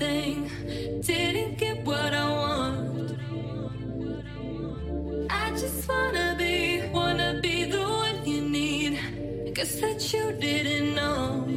thing. Didn't get what I want. I just wanna be, wanna be the one you need. Guess that you didn't know.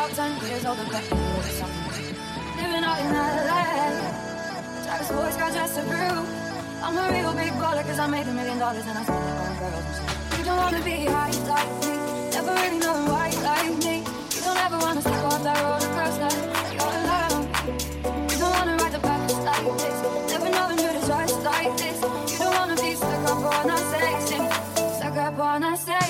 About ten years older, but living out in LA. Travis always got just to prove I'm a real big baller cause I made a million dollars and I spent it on girls. You don't wanna be high like me, never really know why you like me. You don't ever wanna step off that roller coaster, you're alone. You don't wanna ride the bus like this, never knowing who to trust like this. You don't wanna be stuck up on a stage stuck up on a stage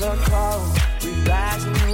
are cold, we rising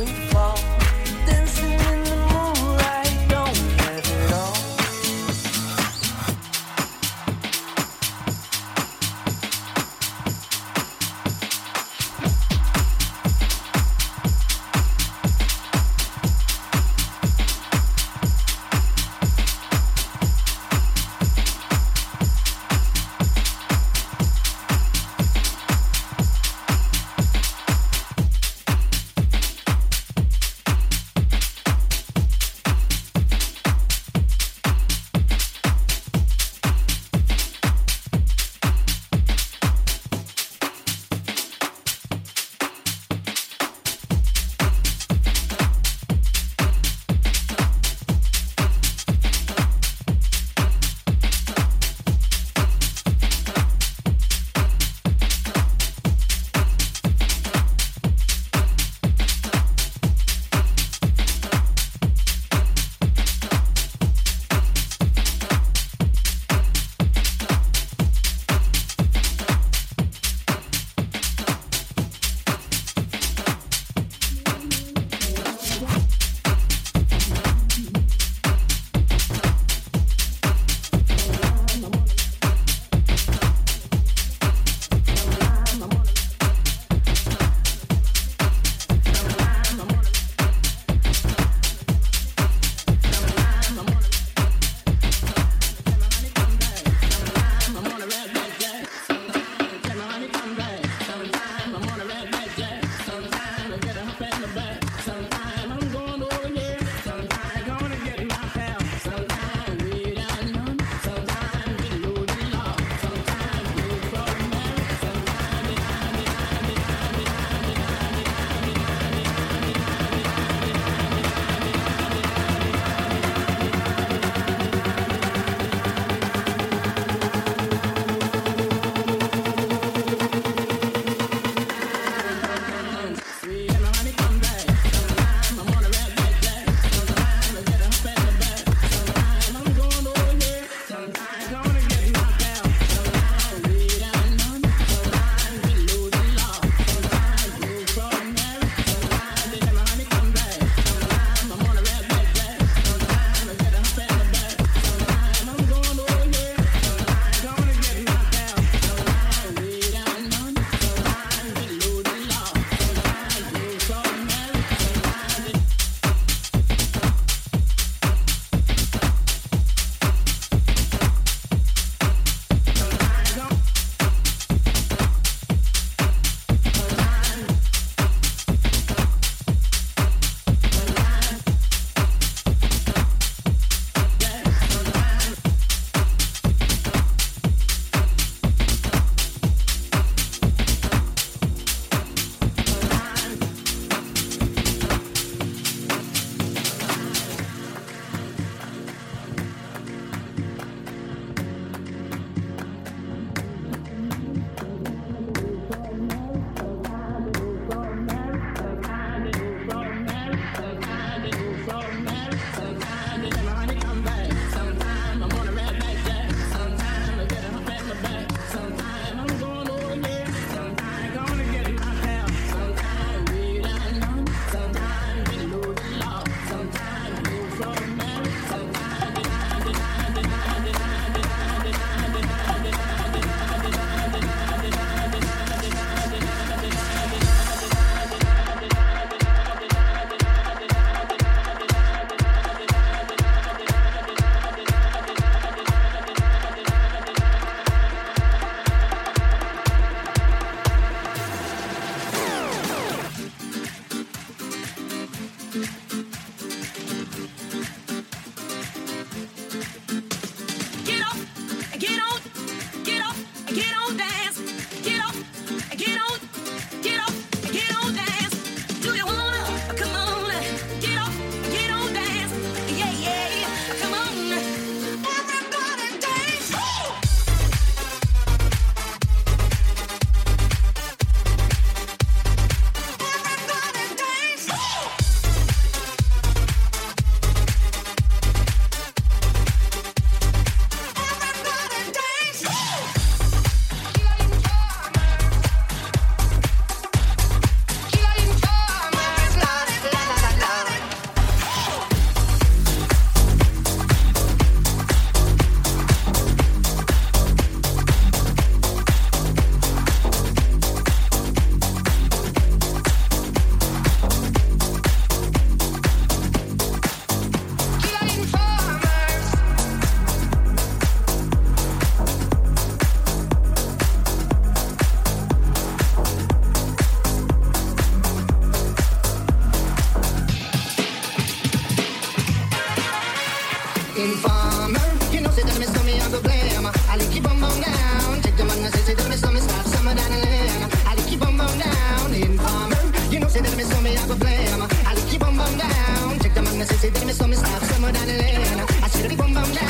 bum down.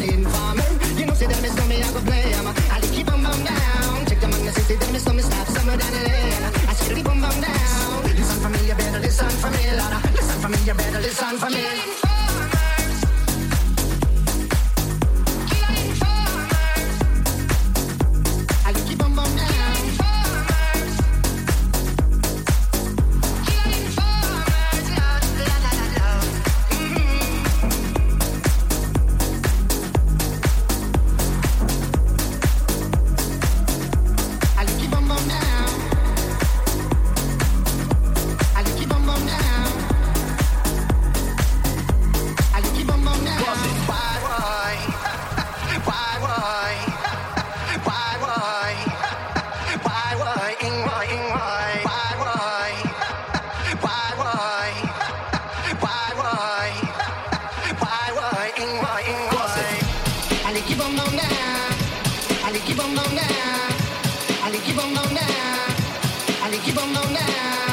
Informer, you know said that me lane.